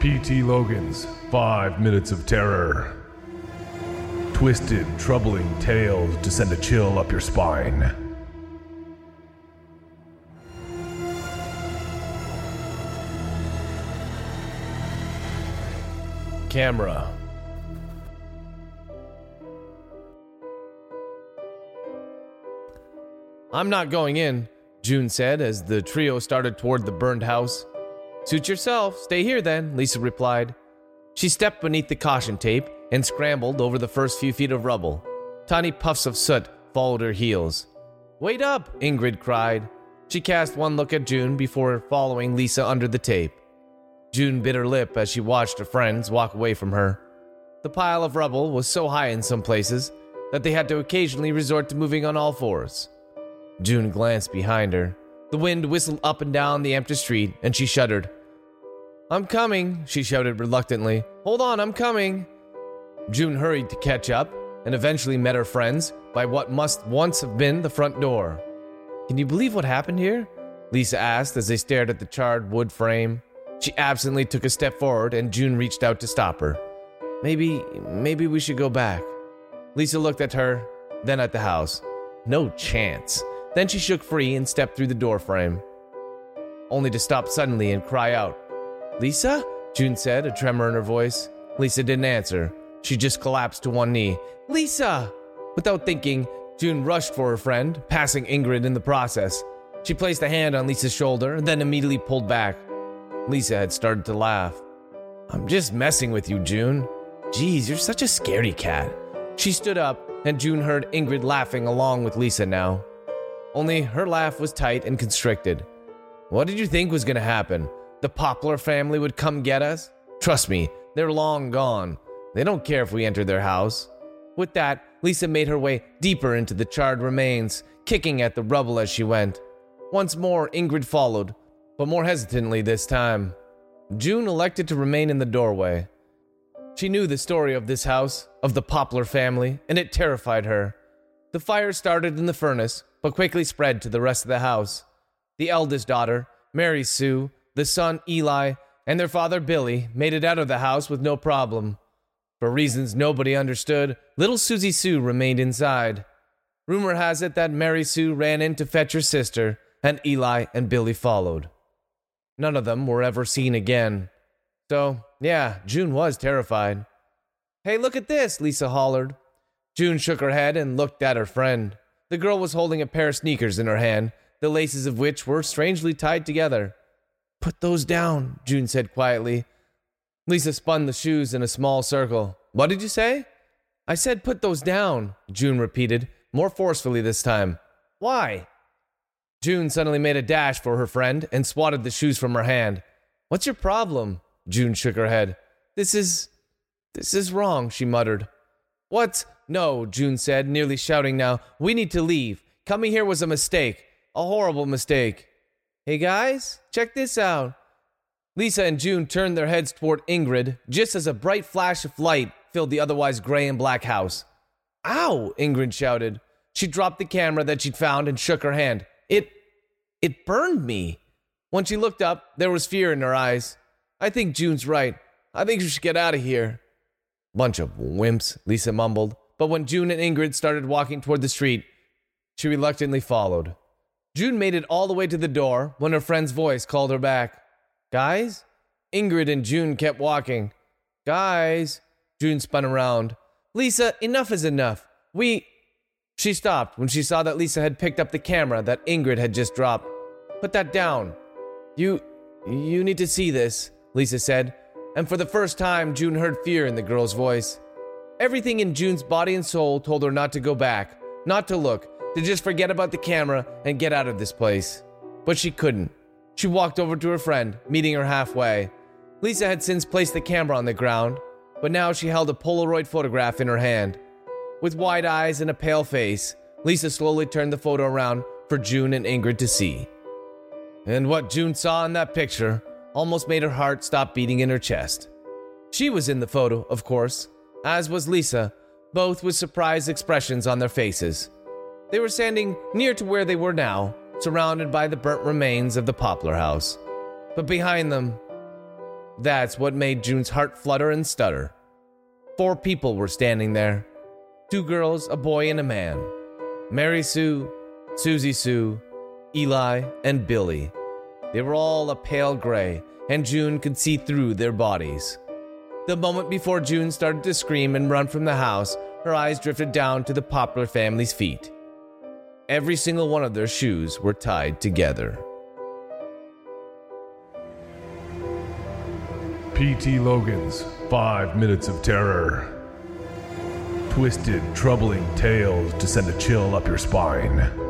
P.T. Logan's Five Minutes of Terror. Twisted, troubling tales to send a chill up your spine. Camera. I'm not going in, June said as the trio started toward the burned house. Suit yourself, stay here then, Lisa replied. She stepped beneath the caution tape and scrambled over the first few feet of rubble. Tiny puffs of soot followed her heels. Wait up, Ingrid cried. She cast one look at June before following Lisa under the tape. June bit her lip as she watched her friends walk away from her. The pile of rubble was so high in some places that they had to occasionally resort to moving on all fours. June glanced behind her. The wind whistled up and down the empty street, and she shuddered. I'm coming, she shouted reluctantly. Hold on, I'm coming. June hurried to catch up and eventually met her friends by what must once have been the front door. Can you believe what happened here? Lisa asked as they stared at the charred wood frame. She absently took a step forward and June reached out to stop her. Maybe, maybe we should go back. Lisa looked at her, then at the house. No chance. Then she shook free and stepped through the doorframe, only to stop suddenly and cry out. Lisa? June said, a tremor in her voice. Lisa didn't answer. She just collapsed to one knee. Lisa! Without thinking, June rushed for her friend, passing Ingrid in the process. She placed a hand on Lisa's shoulder and then immediately pulled back. Lisa had started to laugh. I'm just messing with you, June. Geez, you're such a scaredy cat. She stood up, and June heard Ingrid laughing along with Lisa now. Only her laugh was tight and constricted. What did you think was going to happen? The Poplar family would come get us? Trust me, they're long gone. They don't care if we enter their house. With that, Lisa made her way deeper into the charred remains, kicking at the rubble as she went. Once more, Ingrid followed, but more hesitantly this time. June elected to remain in the doorway. She knew the story of this house, of the Poplar family, and it terrified her. The fire started in the furnace, but quickly spread to the rest of the house. The eldest daughter, Mary Sue, the son Eli, and their father Billy made it out of the house with no problem. For reasons nobody understood, little Susie Sue remained inside. Rumor has it that Mary Sue ran in to fetch her sister, and Eli and Billy followed. None of them were ever seen again. So, yeah, June was terrified. Hey, look at this, Lisa hollered. June shook her head and looked at her friend. The girl was holding a pair of sneakers in her hand, the laces of which were strangely tied together. Put those down, June said quietly. Lisa spun the shoes in a small circle. What did you say? I said put those down, June repeated, more forcefully this time. Why? June suddenly made a dash for her friend and swatted the shoes from her hand. What's your problem? June shook her head. This is. This is wrong, she muttered. What? No, June said, nearly shouting now. We need to leave. Coming here was a mistake. A horrible mistake. Hey guys, check this out. Lisa and June turned their heads toward Ingrid just as a bright flash of light filled the otherwise gray and black house. Ow! Ingrid shouted. She dropped the camera that she'd found and shook her hand. It. it burned me. When she looked up, there was fear in her eyes. I think June's right. I think we should get out of here. Bunch of wimps, Lisa mumbled but when June and Ingrid started walking toward the street, she reluctantly followed. June made it all the way to the door when her friend's voice called her back. Guys? Ingrid and June kept walking. Guys? June spun around. Lisa, enough is enough. We. She stopped when she saw that Lisa had picked up the camera that Ingrid had just dropped. Put that down. You. You need to see this, Lisa said, and for the first time, June heard fear in the girl's voice. Everything in June's body and soul told her not to go back, not to look, to just forget about the camera and get out of this place. But she couldn't. She walked over to her friend, meeting her halfway. Lisa had since placed the camera on the ground, but now she held a Polaroid photograph in her hand. With wide eyes and a pale face, Lisa slowly turned the photo around for June and Ingrid to see. And what June saw in that picture almost made her heart stop beating in her chest. She was in the photo, of course, as was Lisa, both with surprised expressions on their faces. They were standing near to where they were now, surrounded by the burnt remains of the poplar house. But behind them, That's what made June's heart flutter and stutter. Four people were standing there two girls, a boy, and a man Mary Sue, Susie Sue, Eli, and Billy. They were all a pale gray, and June could see through their bodies. The moment before June started to scream and run from the house, her eyes drifted down to the Poplar family's feet. Every single one of their shoes were tied together. P.T. Logan's Five Minutes of Terror. Twisted, troubling tales to send a chill up your spine.